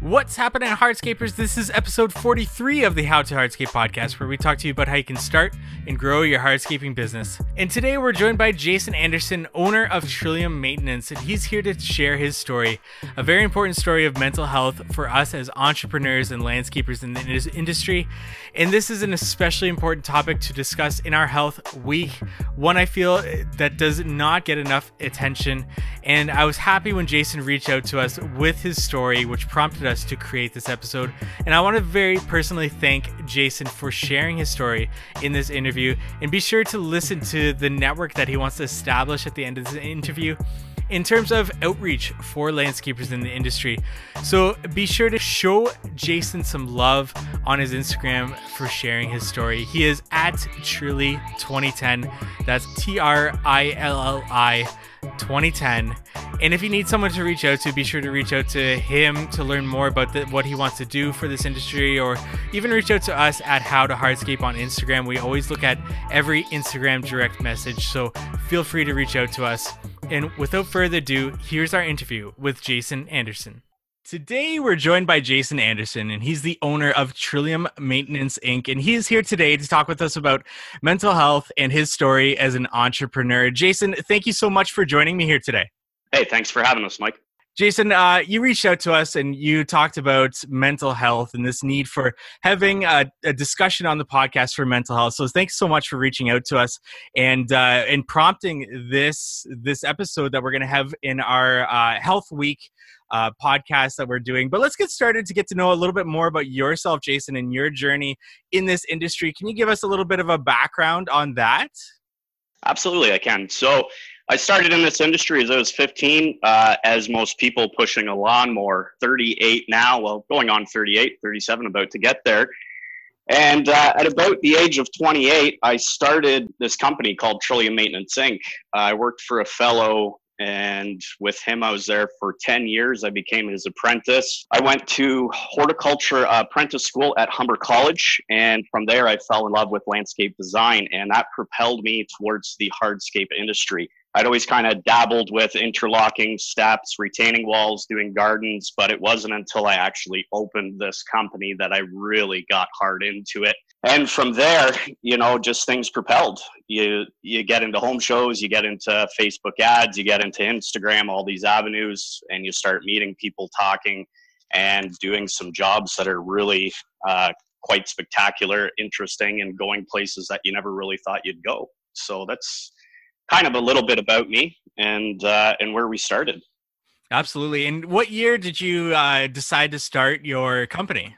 What's happening, hardscapers? This is episode 43 of the How to Hardscape podcast, where we talk to you about how you can start and grow your hardscaping business. And today we're joined by Jason Anderson, owner of Trillium Maintenance, and he's here to share his story, a very important story of mental health for us as entrepreneurs and landscapers in the industry. And this is an especially important topic to discuss in our Health Week, one I feel that does not get enough attention. And I was happy when Jason reached out to us with his story, which prompted us to create this episode. And I want to very personally thank Jason for sharing his story in this interview. And be sure to listen to the network that he wants to establish at the end of this interview in terms of outreach for landscapers in the industry. So be sure to show Jason some love on his Instagram for sharing his story. He is at Trilli 2010. That's T R I L L I 2010. And if you need someone to reach out to, be sure to reach out to him to learn more about the, what he wants to do for this industry, or even reach out to us at How to Hardscape on Instagram. We always look at every Instagram direct message, so feel free to reach out to us. And without further ado, here's our interview with Jason Anderson. Today, we're joined by Jason Anderson, and he's the owner of Trillium Maintenance Inc. And he's here today to talk with us about mental health and his story as an entrepreneur. Jason, thank you so much for joining me here today. Hey, thanks for having us, Mike. Jason, uh, you reached out to us and you talked about mental health and this need for having a, a, discussion on the podcast for mental health. So thanks so much for reaching out to us and uh, and prompting this this episode that we're going to have in our uh, Health Week uh, podcast that we're doing. But let's get started to get to know a little bit more about yourself, Jason, and your journey in this industry. Can you give us a little bit of a background on that? Absolutely, I can. So I started in this industry as I was 15, uh, as most people pushing a lawnmower, 38 now, well, going on 38, 37, about to get there. And uh, at about the age of 28, I started this company called Trillium Maintenance Inc. I worked for a fellow and with him i was there for 10 years i became his apprentice i went to horticulture apprentice school at humber college and from there i fell in love with landscape design and that propelled me towards the hardscape industry I'd always kind of dabbled with interlocking steps, retaining walls, doing gardens, but it wasn't until I actually opened this company that I really got hard into it. And from there, you know, just things propelled. You you get into home shows, you get into Facebook ads, you get into Instagram, all these avenues, and you start meeting people, talking, and doing some jobs that are really uh, quite spectacular, interesting, and going places that you never really thought you'd go. So that's kind of a little bit about me and uh, and where we started. Absolutely. And what year did you uh, decide to start your company?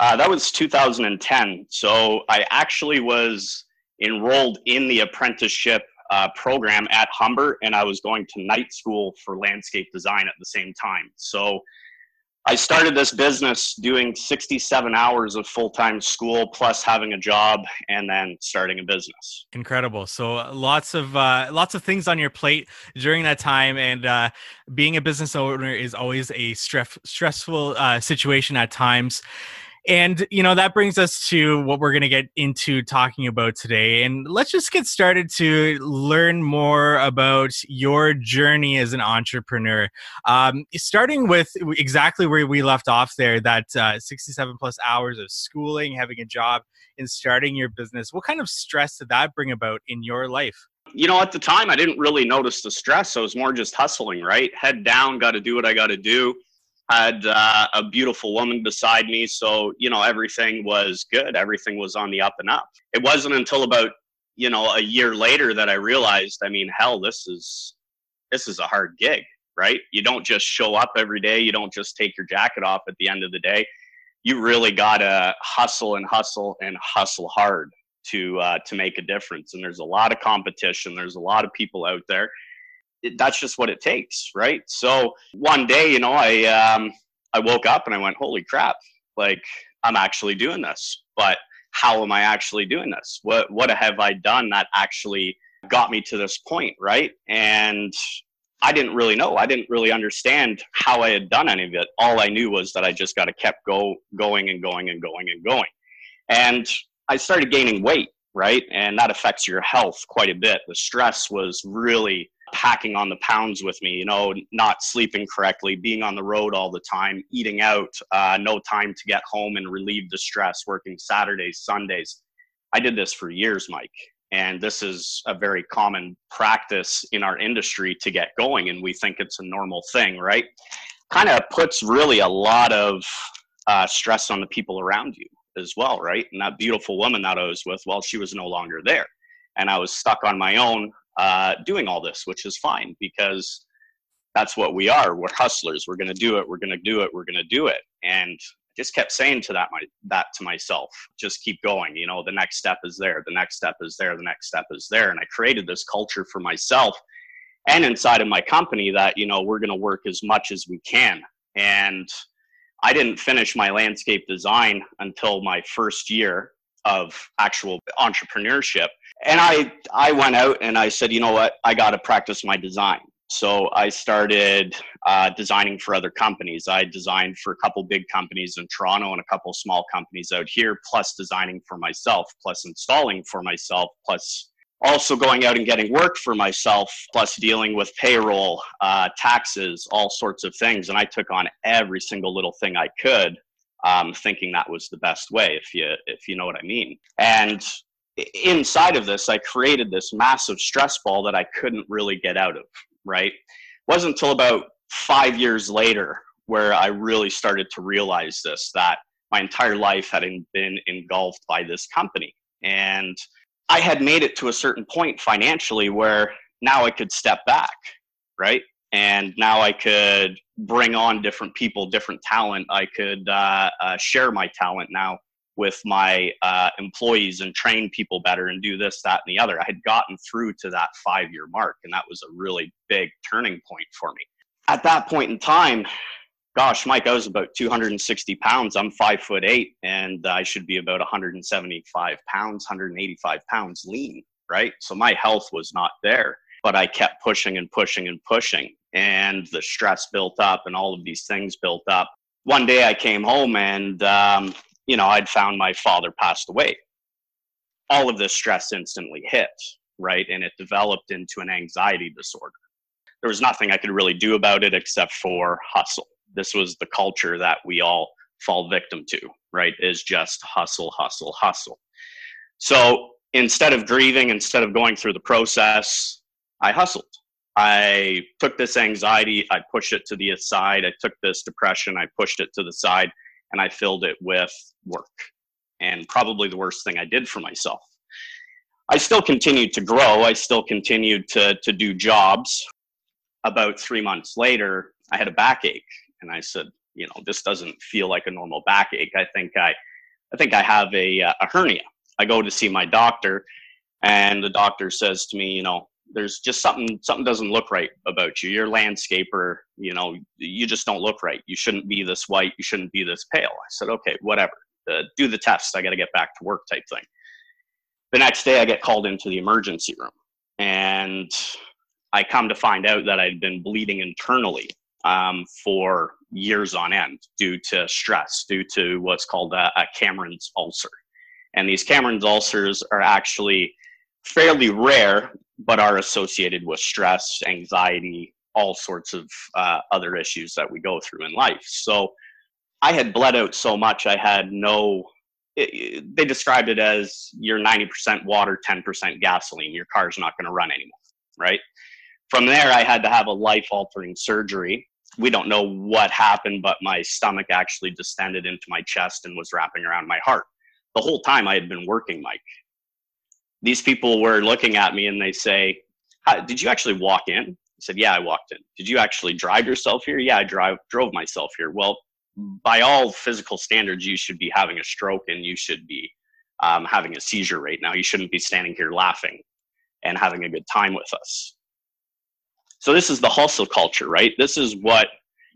Uh, that was 2010. So I actually was enrolled in the apprenticeship uh, program at Humber, and I was going to night school for landscape design at the same time. So I started this business doing 67 hours of full time school plus having a job and then starting a business. Incredible. So lots of uh, lots of things on your plate during that time, and uh, being a business owner is always a stress stressful uh, situation at times. And, you know, that brings us to what we're going to get into talking about today. And let's just get started to learn more about your journey as an entrepreneur. Um, starting with exactly where we left off there that uh, 67 plus hours of schooling, having a job, and starting your business. What kind of stress did that bring about in your life? You know, at the time, I didn't really notice the stress. So it was more just hustling, right? Head down, got to do what I got to do had uh, a beautiful woman beside me so you know everything was good. Everything was on the up and up. It wasn't until about you know a year later that i realized i mean hell this is this is a hard gig right? You don't just show up every day. You don't just take your jacket off at the end of the day. You really gotta hustle and hustle and hustle hard to uh, to make a difference and there's a lot of competition. There's a lot of people out there it, that's just what it takes, right? So one day, you know, I um, I woke up and I went, "Holy crap! Like I'm actually doing this." But how am I actually doing this? What what have I done that actually got me to this point, right? And I didn't really know. I didn't really understand how I had done any of it. All I knew was that I just got to kept go going and going and going and going. And I started gaining weight right? And that affects your health quite a bit. The stress was really packing on the pounds with me, you know, not sleeping correctly, being on the road all the time, eating out, uh, no time to get home and relieve the stress, working Saturdays, Sundays. I did this for years, Mike. And this is a very common practice in our industry to get going. And we think it's a normal thing, right? Kind of puts really a lot of uh, stress on the people around you as well, right? And that beautiful woman that I was with, well, she was no longer there. And I was stuck on my own uh, doing all this, which is fine because that's what we are. We're hustlers. We're going to do it. We're going to do it. We're going to do it. And I just kept saying to that my that to myself just keep going you know the next step is there the next step is there the next step is there and i created this culture for myself and inside of my company that you know we're going to work as much as we can and i didn't finish my landscape design until my first year of actual entrepreneurship. And i i went out and i said you know what? I got to practice my design. So I started uh, designing for other companies. I designed for a couple big companies in Toronto and a couple small companies out here, plus designing for myself, plus installing for myself, plus also going out and getting work for myself, plus dealing with payroll, uh, taxes, all sorts of things. And I took on every single little thing I could, um, thinking that was the best way, if you if you know what I mean. And inside of this, I created this massive stress ball that I couldn't really get out of right? It wasn't until about five years later where I really started to realize this that my entire life had been engulfed by this company. And I had made it to a certain point financially where now I could step back, right? And now I could bring on different people, different talent. I could uh, uh, share my talent now with my uh, employees and train people better and do this, that, and the other. I had gotten through to that five year mark, and that was a really big turning point for me. At that point in time, gosh, Mike, I was about 260 pounds. I'm five foot eight, and I should be about 175 pounds, 185 pounds lean, right? So my health was not there, but I kept pushing and pushing and pushing, and the stress built up, and all of these things built up. One day I came home and um, you know, I'd found my father passed away. All of this stress instantly hit, right? And it developed into an anxiety disorder. There was nothing I could really do about it except for hustle. This was the culture that we all fall victim to, right? Is just hustle, hustle, hustle. So instead of grieving, instead of going through the process, I hustled. I took this anxiety, I pushed it to the side. I took this depression, I pushed it to the side and I filled it with work. And probably the worst thing I did for myself. I still continued to grow. I still continued to, to do jobs. About three months later, I had a backache. And I said, you know, this doesn't feel like a normal backache. I think I, I think I have a, a hernia. I go to see my doctor, and the doctor says to me, you know, there's just something something doesn't look right about you. You're a landscaper, you know, you just don't look right. You shouldn't be this white. You shouldn't be this pale. I said, okay, whatever. Uh, do the test. I got to get back to work, type thing. The next day, I get called into the emergency room, and I come to find out that I'd been bleeding internally um, for years on end due to stress, due to what's called a, a Cameron's ulcer. And these Cameron's ulcers are actually fairly rare, but are associated with stress, anxiety, all sorts of uh, other issues that we go through in life. So I had bled out so much, I had no. It, they described it as you're 90% water, 10% gasoline. Your car's not going to run anymore, right? From there, I had to have a life altering surgery. We don't know what happened, but my stomach actually distended into my chest and was wrapping around my heart. The whole time I had been working, Mike these people were looking at me and they say, "Did you actually walk in?" I said, "Yeah, I walked in." "Did you actually drive yourself here?" "Yeah, I drive drove myself here." Well, by all physical standards, you should be having a stroke and you should be um, having a seizure right now. You shouldn't be standing here laughing and having a good time with us. So this is the hustle culture, right? This is what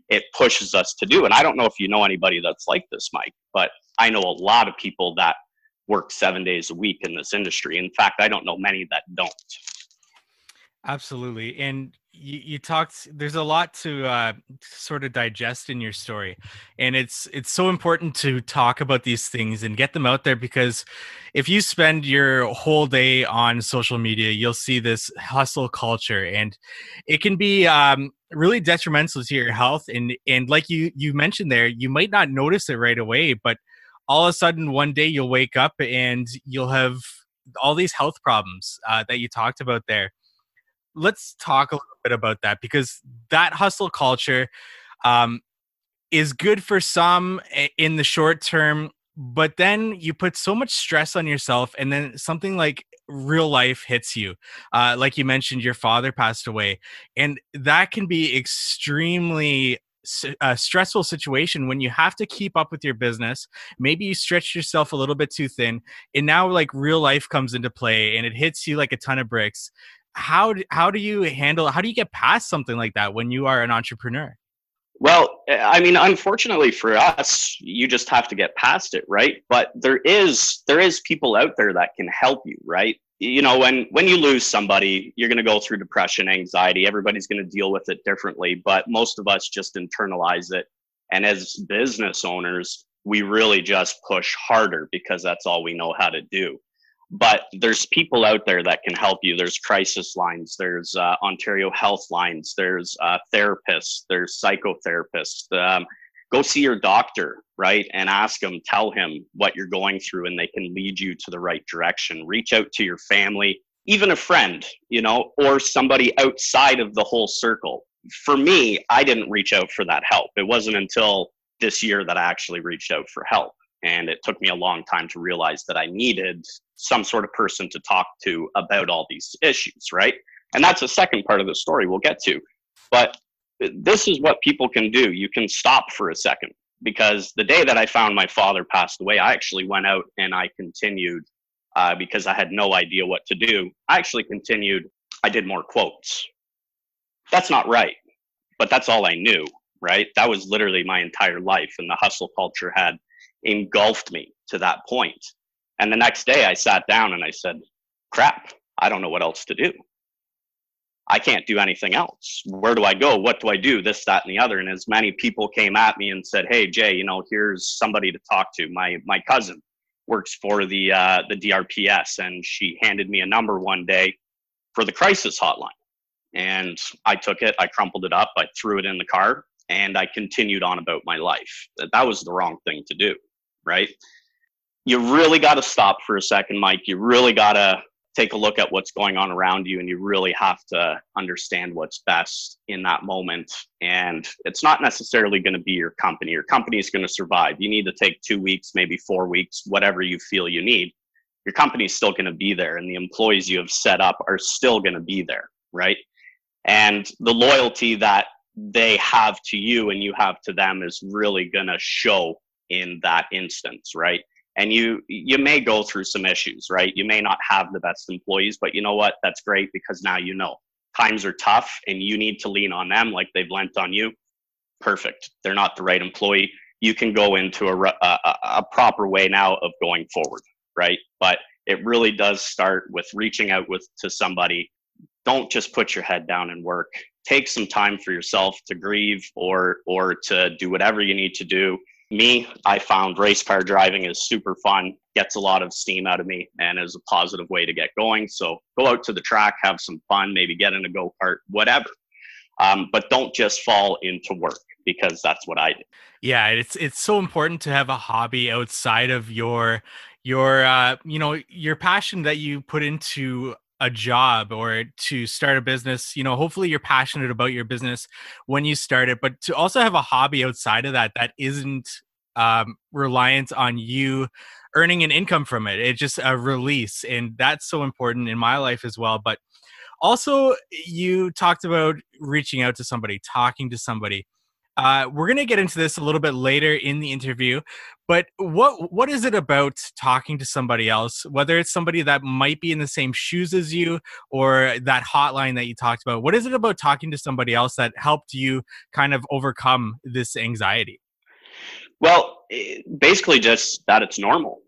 it pushes us to do. And I don't know if you know anybody that's like this, Mike, but I know a lot of people that work seven days a week in this industry. In fact, I don't know many that don't. Absolutely. And you, you talked there's a lot to uh, sort of digest in your story and it's it's so important to talk about these things and get them out there because if you spend your whole day on social media you'll see this hustle culture and it can be um, really detrimental to your health and and like you you mentioned there you might not notice it right away but all of a sudden one day you'll wake up and you'll have all these health problems uh, that you talked about there let's talk a little bit about that because that hustle culture um, is good for some in the short term but then you put so much stress on yourself and then something like real life hits you. Uh, like you mentioned your father passed away and that can be extremely a stressful situation when you have to keep up with your business. Maybe you stretch yourself a little bit too thin and now like real life comes into play and it hits you like a ton of bricks how do, how do you handle how do you get past something like that when you are an entrepreneur? Well eh, i mean unfortunately for us you just have to get past it right? But there is there is people out there that can help you right? You know when when you lose somebody you're going to go through depression anxiety everybody's going to deal with it differently but most of us just internalize it. And as business owners we really just push harder because that's all we know how to do but there's people out there that can help you. There's crisis lines there's uh, ontario health lines there's uh, therapists there's psychotherapists um, go see your doctor right and ask him tell him what you're going through and they can lead you to the right direction. Reach out to your family even a friend you know or somebody outside of the whole circle. For me i didn't reach out for that help. It wasn't until this year that i actually reached out for help and it took me a long time to realize that I needed some sort of person to talk to about all these issues, right? And that's the second part of the story we'll get to. But this is what people can do. You can stop for a second because the day that I found my father passed away, I actually went out and I continued uh, because I had no idea what to do. I actually continued, I did more quotes. That's not right, but that's all I knew, right? That was literally my entire life. And the hustle culture had engulfed me to that point. And the next day I sat down and I said, crap, I don't know what else to do. I can't do anything else. Where do I go? What do I do? This, that, and the other. And as many people came at me and said, "Hey, Jay, you know, here's somebody to talk to. My my cousin works for the uh, the DRPS, and she handed me a number one day for the crisis hotline. And I took it, I crumpled it up, I threw it in the car, and I continued on about my life. That that was the wrong thing to do right? You really got to stop for a second, Mike. You really got to take a look at what's going on around you and you really have to understand what's best in that moment. And it's not necessarily going to be your company. Your company is going to survive. You need to take two weeks maybe four weeks whatever you feel you need. Your company is still going to be there and the employees you have set up are still going to be there right? And the loyalty that they have to you and you have to them is really going to show in that instance, right? And you you may go through some issues, right? You may not have the best employees, but you know what? That's great because now you know times are tough and you need to lean on them like they've lent on you. Perfect. They're not the right employee. You can go into a, a, a proper way now of going forward, right? But it really does start with reaching out with to somebody. Don't just put your head down and work. Take some time for yourself to grieve or or to do whatever you need to do me, I found race car driving is super fun, gets a lot of steam out of me, and is a positive way to get going. So go out to the track, have some fun, maybe get in a go kart, whatever. Um, but don't just fall into work because that's what I did. Yeah, it's it's so important to have a hobby outside of your your uh, you know your passion that you put into a job or to start a business you know hopefully you're passionate about your business when you start it but to also have a hobby outside of that that isn't um, on you earning an income from it it's just a release and that's so important in my life as well but also you talked about reaching out to somebody talking to somebody uh, we're going to get into this a little bit later in the interview, but what what is it about talking to somebody else, whether it's somebody that might be in the same shoes as you or that hotline that you talked about? What is it about talking to somebody else that helped you kind of overcome this anxiety? Well, basically just that it's normal,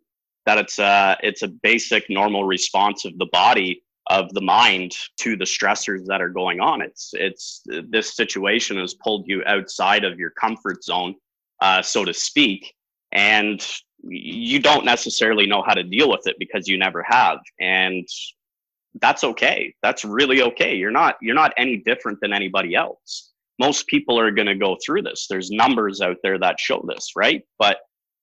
that it's uh it's a basic normal response of the body of the mind to the stressors that are going on. It's it's this situation has pulled you outside of your comfort zone, uh, so to speak, and you don't necessarily know how to deal with it because you never have, and that's okay. That's really okay. You're not you're not any different than anybody else. Most people are going to go through this. There's numbers out there that show this, right? But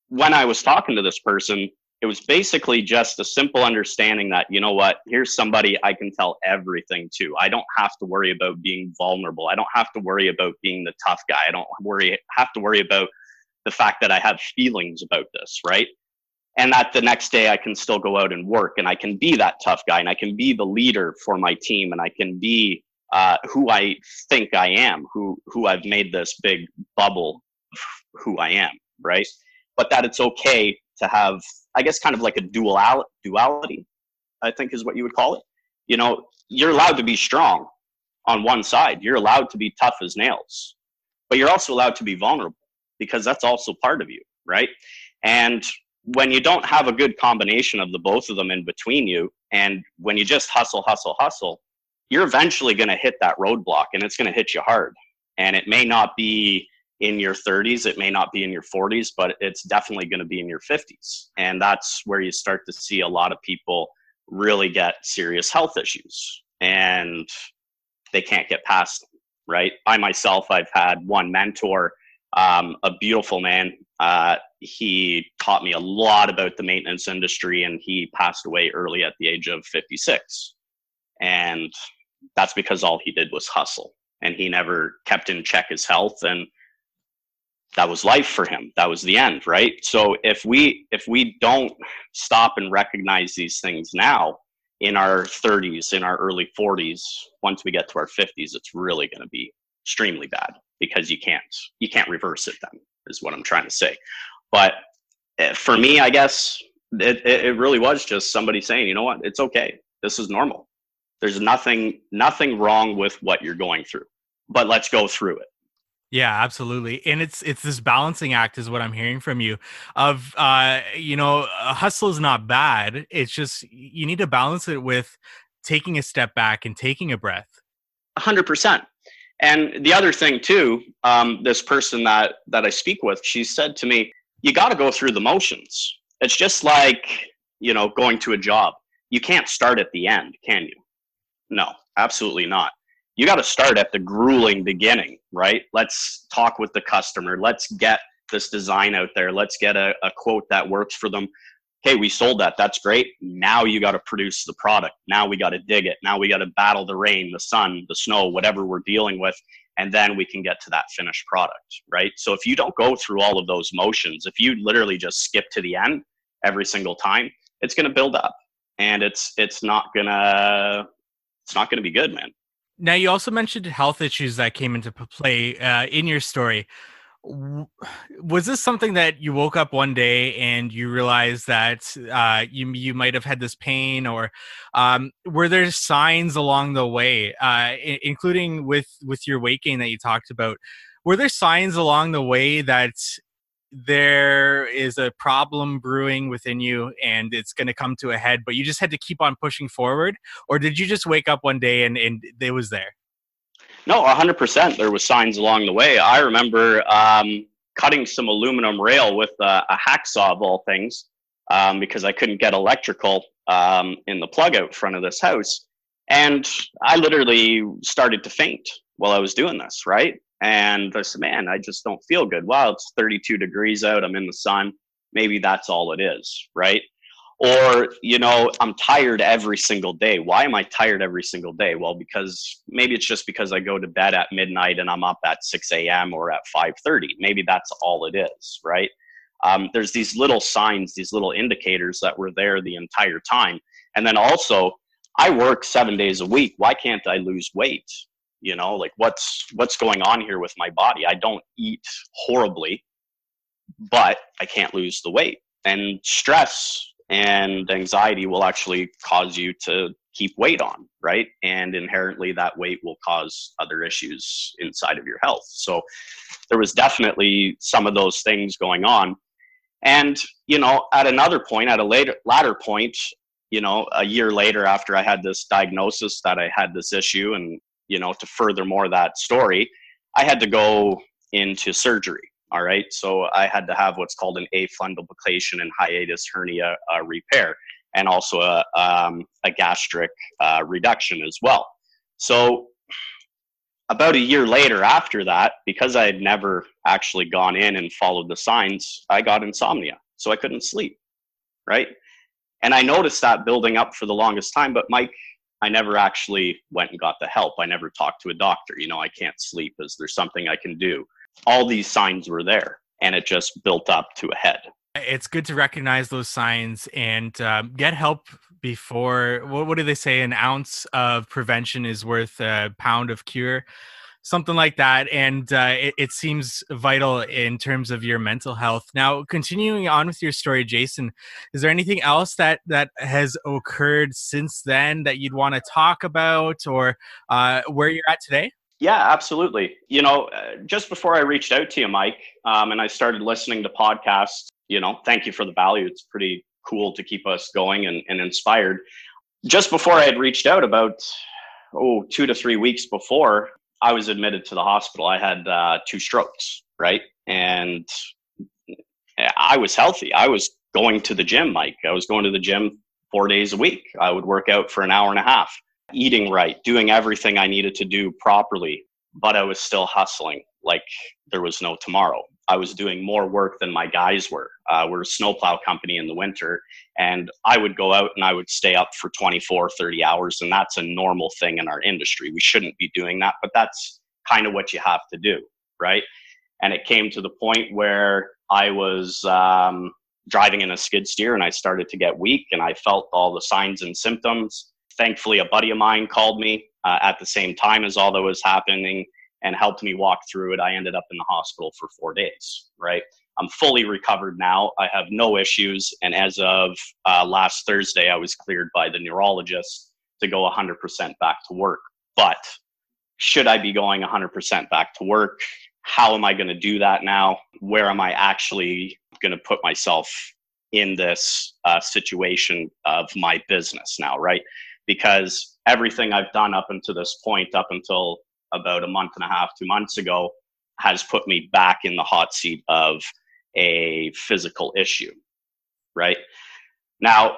when I was talking to this person, it was basically just a simple understanding that you know what here's somebody i can tell everything to i don't have to worry about being vulnerable i don't have to worry about being the tough guy i don't worry have to worry about the fact that i have feelings about this right and that the next day i can still go out and work and i can be that tough guy and i can be the leader for my team and i can be uh, who i think i am who who i've made this big bubble who i am right but that it's okay to have I guess kind of like a dual duality, I think is what you would call it. You know, you're allowed to be strong on one side. You're allowed to be tough as nails, but you're also allowed to be vulnerable because that's also part of you, right? And when you don't have a good combination of the both of them in between you, and when you just hustle, hustle, hustle, you're eventually going to hit that roadblock and it's going to hit you hard. And it may not be in your 30s it may not be in your 40s but it's definitely going to be in your 50s and that's where you start to see a lot of people really get serious health issues and they can't get past them right? I myself i've had one mentor um, a beautiful man uh, he taught me a lot about the maintenance industry and he passed away early at the age of 56 and that's because all he did was hustle and he never kept in check his health and that was life for him. That was the end right? So if we if we don't stop and recognize these things now in our 30s in our early 40s once we get to our 50s it's really going to be extremely bad because you can't you can't reverse it then is what i'm trying to say. But eh, for me i guess it, it really was just somebody saying you know what? It's okay. This is normal there's nothing nothing wrong with what you're going through but let's go through it yeah, absolutely. And it's it's this balancing act is what I'm hearing from you of uh you know, a hustle is not bad. It's just you need to balance it with taking a step back and taking a breath. 100%. And the other thing too, um this person that that I speak with, she said to me, you got to go through the motions. It's just like, you know, going to a job. You can't start at the end, can you? No, absolutely not you got to start at the grueling beginning, right? Let's talk with the customer. Let's get this design out there. Let's get a, a quote that works for them. Hey, we sold that. That's great. Now you got to produce the product. Now we got to dig it. Now we got to battle the rain, the sun, the snow, whatever we're dealing with. And then we can get to that finished product, right? So if you don't go through all of those motions, if you literally just skip to the end every single time, it's going to build up and it's, it's not going to, it's not going to be good, man. Now, you also mentioned health issues that came into play uh, in your story. Was this something that you woke up one day and you realized that uh, you you might have had this pain, or um, were there signs along the way, uh, including with with your weight gain that you talked about? Were there signs along the way that there is a problem brewing within you and it's going to come to a head, but you just had to keep on pushing forward? Or did you just wake up one day and, and it was there? No, 100%. There was signs along the way. I remember um, cutting some aluminum rail with a, a hacksaw of all things um, because I couldn't get electrical um, in the plug out front of this house. And I literally started to faint while I was doing this, right? And I said, man, I just don't feel good. Wow, it's 32 degrees out. I'm in the sun. Maybe that's all it is, right? Or, you know, I'm tired every single day. Why am I tired every single day? Well, because maybe it's just because I go to bed at midnight and I'm up at 6 a.m. or at 5:30. Maybe that's all it is, right? Um, there's these little signs, these little indicators that were there the entire time. And then also, I work seven days a week. Why can't I lose weight? You know like what's what's going on here with my body? I don't eat horribly but i can't lose the weight. And stress and anxiety will actually cause you to keep weight on right? And inherently that weight will cause other issues inside of your health. So there was definitely some of those things going on. And you know at another point at a later latter point you know, a year later after I had this diagnosis that I had this issue, and you know, to furthermore that story, I had to go into surgery. All right, so I had to have what's called an a fundoplication and hiatus hernia uh, repair, and also a um, a gastric uh, reduction as well. So about a year later after that, because I had never actually gone in and followed the signs, I got insomnia. So I couldn't sleep. Right. And I noticed that building up for the longest time. But Mike, I never actually went and got the help. I never talked to a doctor. You know, I can't sleep. Is there something I can do? All these signs were there and it just built up to a head. It's good to recognize those signs and um, get help before. What, what do they say? An ounce of prevention is worth a pound of cure something like that. And uh, it, it, seems vital in terms of your mental health. Now, continuing on with your story, Jason, is there anything else that that has occurred since then that you'd want to talk about, or uh, where you're at today? Yeah, absolutely. You know, uh, just before I reached out to you, Mike, um, and I started listening to podcasts, you know, thank you for the value. It's pretty cool to keep us going and, and inspired. Just before I had reached out about, oh, two to three weeks before, I was admitted to the hospital. I had uh, two strokes, right? And I was healthy. I was going to the gym, Mike. I was going to the gym four days a week. I would work out for an hour and a half, eating right, doing everything I needed to do properly, but I was still hustling like there was no tomorrow. I was doing more work than my guys were. Uh, we're a snowplow company in the winter, and I would go out and I would stay up for 24, 30 hours, and that's a normal thing in our industry. We shouldn't be doing that, but that's kind of what you have to do, right? And it came to the point where I was um, driving in a skid steer and I started to get weak, and I felt all the signs and symptoms. Thankfully, a buddy of mine called me uh, at the same time as all that was happening and helped me walk through it. I ended up in the hospital for four days, right? I'm fully recovered now. I have no issues. And as of uh, last Thursday, I was cleared by the neurologist to go 100% back to work. But should I be going 100% back to work? How am I going to do that now? Where am I actually going to put myself in this uh, situation of my business now, right? Because everything I've done up until this point, up until about a month and a half, two months ago, has put me back in the hot seat of a physical issue, right? Now,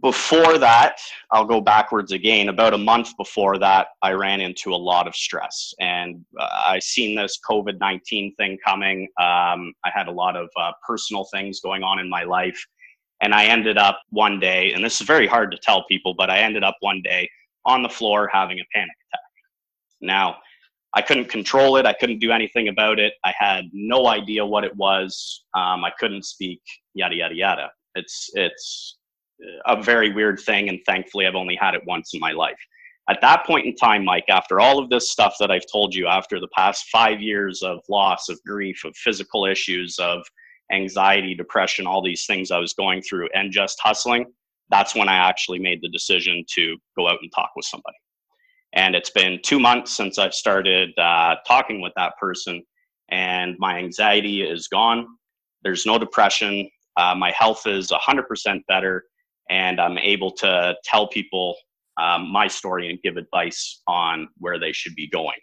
before that, I'll go backwards again. About a month before that, I ran into a lot of stress, and uh, I seen this COVID nineteen thing coming. Um, I had a lot of uh, personal things going on in my life, and I ended up one day, and this is very hard to tell people, but I ended up one day on the floor having a panic attack. Now, I couldn't control it. I couldn't do anything about it. I had no idea what it was. Um, I couldn't speak. Yada yada yada. It's it's a very weird thing, and thankfully, I've only had it once in my life. At that point in time, Mike, after all of this stuff that I've told you, after the past five years of loss, of grief, of physical issues, of anxiety, depression, all these things I was going through, and just hustling, that's when I actually made the decision to go out and talk with somebody. And it's been two months since I've started uh, talking with that person, and my anxiety is gone. There's no depression. Uh, my health is 100% better, and I'm able to tell people um, my story and give advice on where they should be going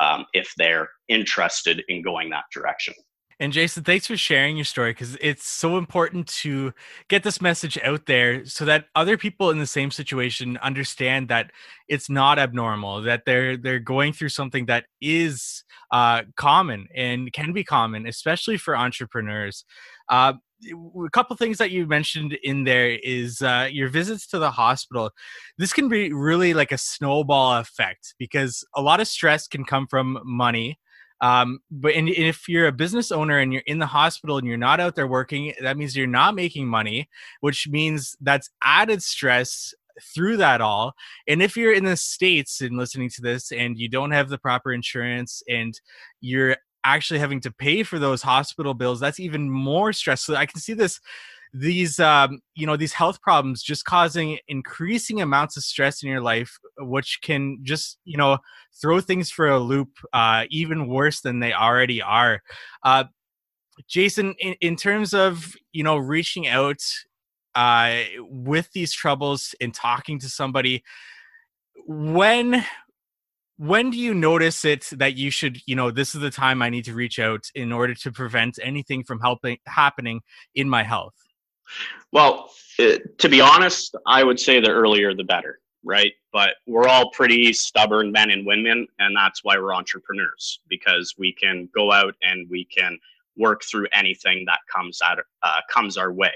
um, if they're interested in going that direction. And Jason, thanks for sharing your story because it's so important to get this message out there so that other people in the same situation understand that it's not abnormal, that they're they're going through something that is uh, common and can be common, especially for entrepreneurs. Uh, a couple things that you mentioned in there is uh, your visits to the hospital. This can be really like a snowball effect because a lot of stress can come from money um, but and if you're a business owner and you're in the hospital and you're not out there working, that means you're not making money, which means that's added stress through that all. And if you're in the States and listening to this and you don't have the proper insurance and you're actually having to pay for those hospital bills, that's even more stressful. I can see this these um, you know these health problems just causing increasing amounts of stress in your life which can just you know throw things for a loop uh, even worse than they already are. Uh, jason in, in terms of you know reaching out uh, with these troubles and talking to somebody, when when do you notice it that you should you know this is the time i need to reach out in order to prevent anything from helping happening in my health well uh, to be honest i would say the earlier the better right? But we're all pretty stubborn men and women and that's why we're entrepreneurs because we can go out and we can work through anything that comes out uh, comes our way.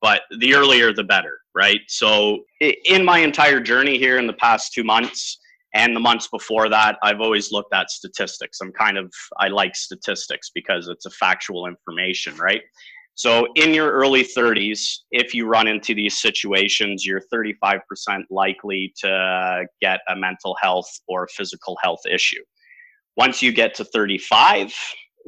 But the earlier the better right? So in my entire journey here in the past two months and the months before that i've always looked at statistics. I'm kind of i like statistics because it's a factual information right so in your early 30s if you run into these situations you're 35% likely to get a mental health or physical health issue. Once you get to 35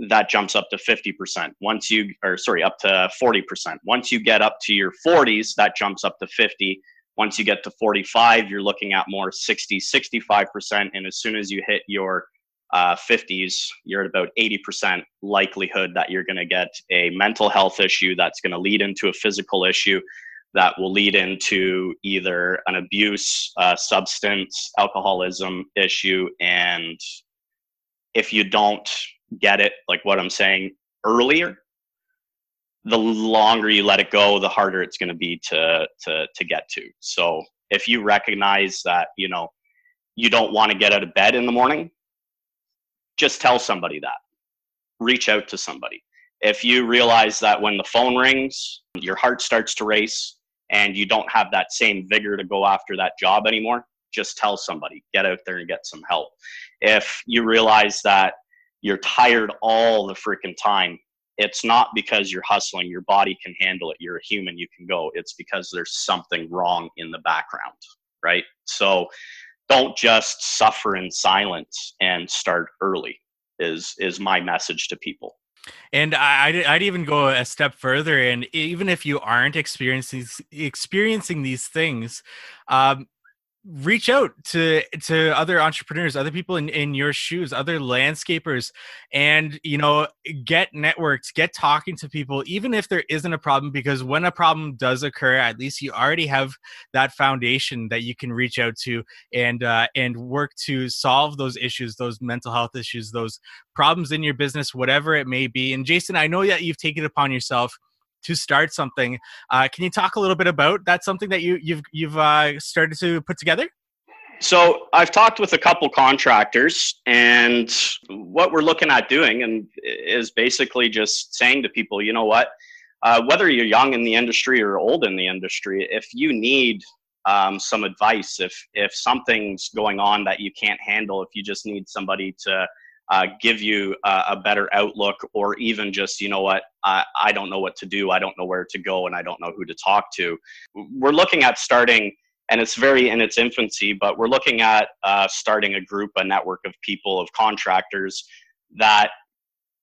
that jumps up to 50% once you or sorry up to 40% once you get up to your 40s that jumps up to 50 once you get to 45, you're looking at more 60, 65%. And as soon as you hit your uh, 50s, you're at about 80% likelihood that you're going to get a mental health issue that's going to lead into a physical issue that will lead into either an abuse, uh, substance, alcoholism issue. And if you don't get it, like what I'm saying earlier, the longer you let it go, the harder it's going to be to to to get to. So if you recognize that you know you don't want to get out of bed in the morning, just tell somebody that. Reach out to somebody. If you realize that when the phone rings, your heart starts to race and you don't have that same vigor to go after that job anymore, just tell somebody. Get out there and get some help. If you realize that you're tired all the freaking time it's not because you're hustling your body can handle it you're a human you can go it's because there's something wrong in the background right so don't just suffer in silence and start early is is my message to people. And I'd, I'd even go a step further and even if you aren't experiencing experiencing these things um, reach out to to other entrepreneurs other people in, in your shoes other landscapers and you know get networked get talking to people even if there isn't a problem because when a problem does occur at least you already have that foundation that you can reach out to and uh, and work to solve those issues those mental health issues those problems in your business whatever it may be. And jason i know that you've taken it upon yourself to start something. Uh, can you talk a little bit about that? Something that you you've you've uh, started to put together. So I've talked with a couple contractors, and what we're looking at doing, and is basically just saying to people, you know what, uh, whether you're young in the industry or old in the industry, if you need um, some advice, if if something's going on that you can't handle, if you just need somebody to uh, give you a, a, better outlook or even just you know what I, I don't know what to do. I don't know where to go and i don't know who to talk to. We're looking at starting and it's very in its infancy but we're looking at uh, starting a group a network of people of contractors that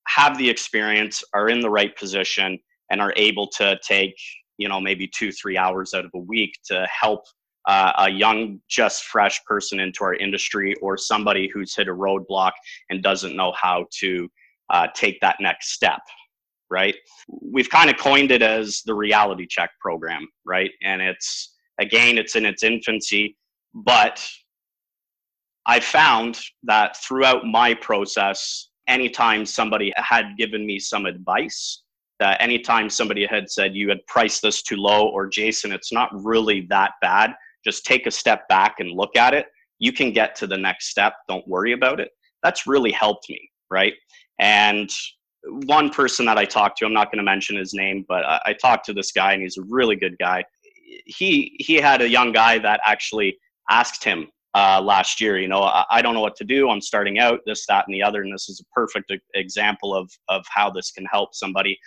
have the experience are in the right position and are able to take you know maybe two three hours out of a week to help uh, a young, just fresh person into our industry or somebody who's hit a roadblock and doesn't know how to uh, take that next step, right? We've kind of coined it as the reality check program, right? And it's, again, it's in its infancy, but I found that throughout my process, anytime somebody had given me some advice, that anytime somebody had said you had priced this too low or Jason, it's not really that bad, just take a step back and look at it, you can get to the next step. Don't worry about it. That's really helped me, right? And one person that I talked to, I'm not going to mention his name, but I, I talked to this guy and he's a really good guy. He he had a young guy that actually asked him uh, last year, you know, I, I, don't know what to do. I'm starting out, this, that, and the other, and this is a perfect example of of how this can help somebody.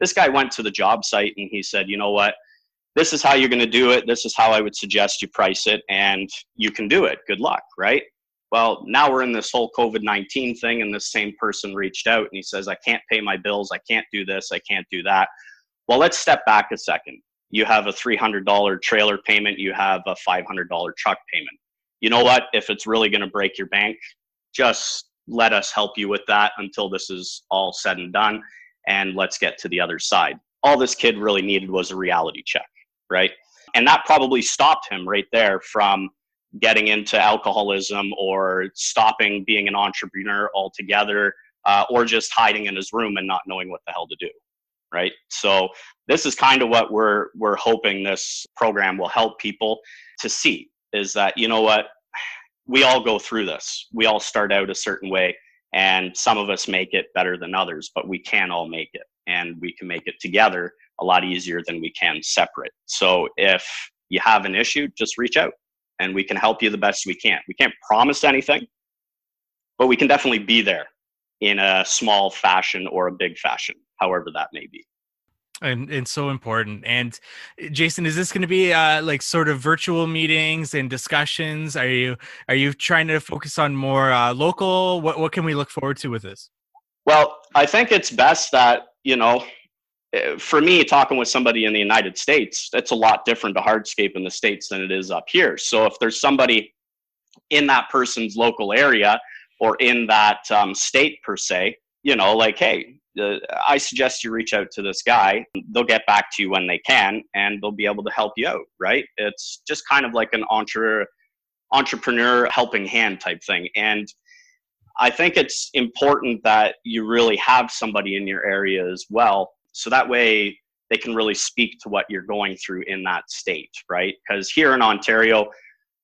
This guy went to the job site and he said, you know what, this is how you're going to do it. This is how I would suggest you price it, and you can do it. Good luck, right? Well, now we're in this whole COVID 19 thing, and this same person reached out and he says, I can't pay my bills. I can't do this. I can't do that. Well, let's step back a second. You have a $300 trailer payment, you have a $500 truck payment. You know what? If it's really going to break your bank, just let us help you with that until this is all said and done, and let's get to the other side. All this kid really needed was a reality check right? And that probably stopped him right there from getting into alcoholism or stopping being an entrepreneur altogether uh, or just hiding in his room and not knowing what the hell to do right? So this is kind of what we're we're hoping this program will help people to see is that you know what? We all go through this. We all start out a certain way and some of us make it better than others but we can all make it and we can make it together a lot easier than we can separate so if you have an issue just reach out and we can help you the best we can we can't promise anything but we can definitely be there in a small fashion or a big fashion, however that may be. And, and so important. And Jason, is this going to be uh, like sort of virtual meetings and discussions? Are you are you trying to focus on more uh, local? What what can we look forward to with this? Well, I think it's best that you know, for me, talking with somebody in the United States, it's a lot different to hardscape in the states than it is up here. So if there's somebody in that person's local area or in that um, state per se, you know, like, hey, uh, I suggest you reach out to this guy. They'll get back to you when they can, and they'll be able to help you out. Right? It's just kind of like an entre- entrepreneur helping hand type thing, and I think it's important that you really have somebody in your area as well, so that way they can really speak to what you're going through in that state, right? Because here in Ontario,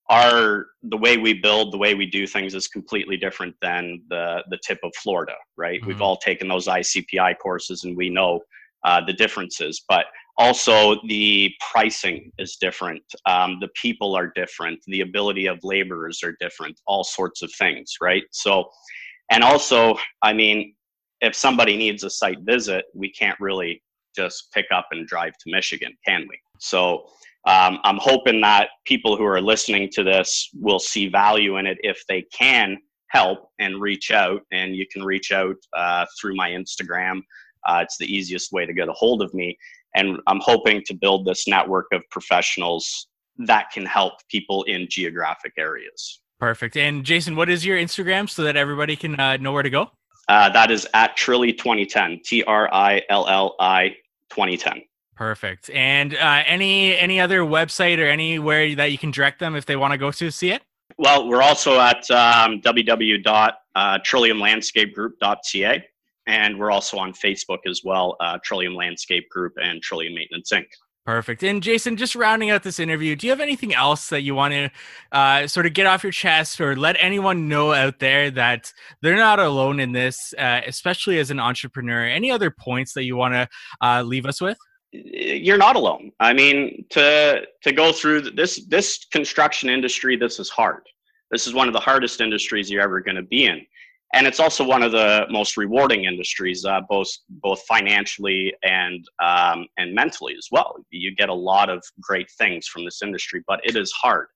our the way we build the way we do things is completely different than the the tip of florida right mm-hmm. we've all taken those icpi courses and we know uh, the differences but also the pricing is different um, the people are different the ability of laborers are different all sorts of things right so and also i mean if somebody needs a site visit we can't really just pick up and drive to michigan can we so um, I'm hoping that people who are listening to this will see value in it if they can help and reach out. And you can reach out uh, through my Instagram. Uh, it's the easiest way to get a hold of me. And I'm hoping to build this network of professionals that can help people in geographic areas. Perfect. And Jason, what is your Instagram so that everybody can uh, know where to go? Uh, that is at Trilly 2010, T R I L L I 2010. Perfect. And uh, any any other website or anywhere that you can direct them if they want to go to see it? Well, we're also at um, www.trilliumlandscapegroup.ca, and we're also on Facebook as well, uh, Trillium Landscape Group and Trillium Maintenance Inc. Perfect. And Jason, just rounding out this interview, do you have anything else that you want to uh, sort of get off your chest or let anyone know out there that they're not alone in this, uh, especially as an entrepreneur? Any other points that you want to uh, leave us with? you're not alone. I mean, to to go through this this construction industry, this is hard. This is one of the hardest industries you're ever going to be in, and it's also one of the most rewarding industries, uh, both both financially and um, and mentally as well. You get a lot of great things from this industry, but it is hard,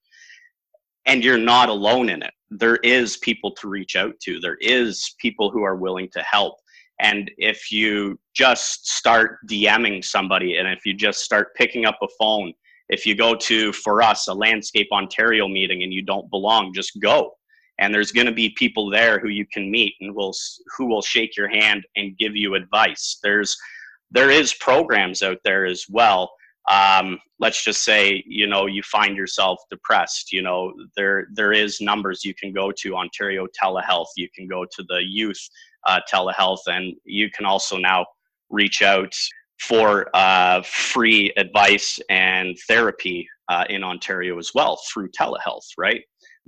and you're not alone in it. There is people to reach out to. There is people who are willing to help and if you just start DMing somebody and if you just start picking up a phone, if you go to, for us, a Landscape Ontario meeting and you don't belong, just go. And there's going to be people there who you can meet and will who will shake your hand and give you advice. There's there is programs out there as well. Um, let's just say you know you find yourself depressed. You know there there is numbers you can go to Ontario Telehealth. You can go to the youth uh, telehealth, and you can also now reach out for uh, free advice and therapy uh, in Ontario as well through telehealth, right?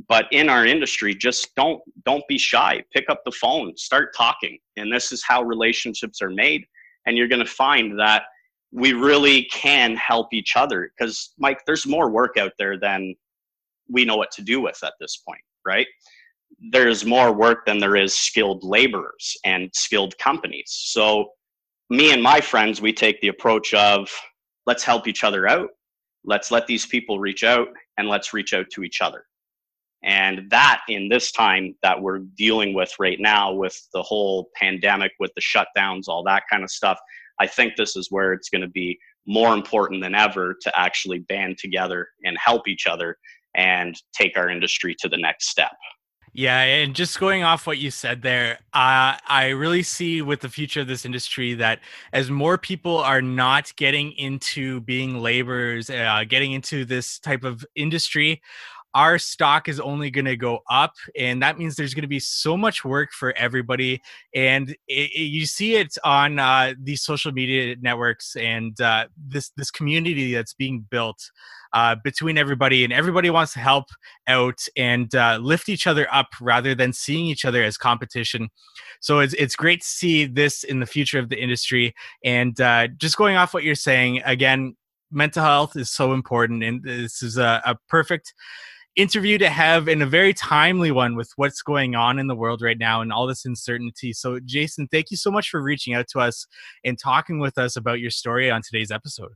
But in our industry, just don't don't be shy. Pick up the phone, start talking, and this is how relationships are made. And you're going to find that we really can help each other because, Mike, there's more work out there than we know what to do with at this point, right? there's more work than there is skilled laborers and skilled companies. So, me and my friends, we take the approach of let's help each other out, let's let these people reach out, and let's reach out to each other. And that in this time that we're dealing with right now, with the whole pandemic, with the shutdowns, all that kind of stuff, I think this is where it's going to be more important than ever to actually band together and help each other and take our industry to the next step. Yeah, and just going off what you said there, uh, I really see with the future of this industry that as more people are not getting into being laborers, uh, getting into this type of industry, our stock is only going to go up and that means there's going to be so much work for everybody and it, it, you see it on uh, these social media networks and uh, this this community that's being built uh, between everybody and everybody wants to help out and uh, lift each other up rather than seeing each other as competition. So it's, it's great to see this in the future of the industry and uh, just going off what you're saying again mental health is so important and this is a, a perfect interview to have and a very timely one with what's going on in the world right now and all this uncertainty. So, Jason, thank you so much for reaching out to us and talking with us about your story on today's episode.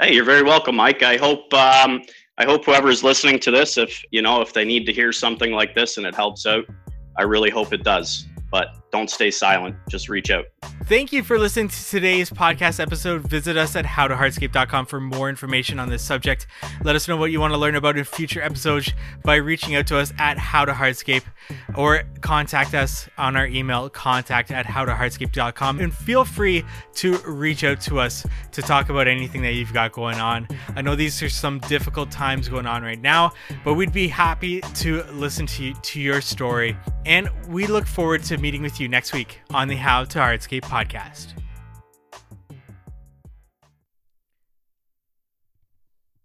Hey, you're very welcome, Mike. I hope um, I hope whoever's listening to this, if you know, if they need to hear something like this and it helps out, I really hope it does but don't stay silent. Just reach out. Thank you for listening to today's podcast episode. Visit us at howtohardscape.com for more information on this subject. Let us know what you want to learn about in future episodes by reaching out to us at howtohardscape or contact us on our email contact at howtohardscape.com and feel free to reach out to us to talk about anything that you've got going on. I know these are some difficult times going on right now, but we'd be happy to listen to you, to your story and we look forward to meeting with you next week on the How to Hardscape podcast.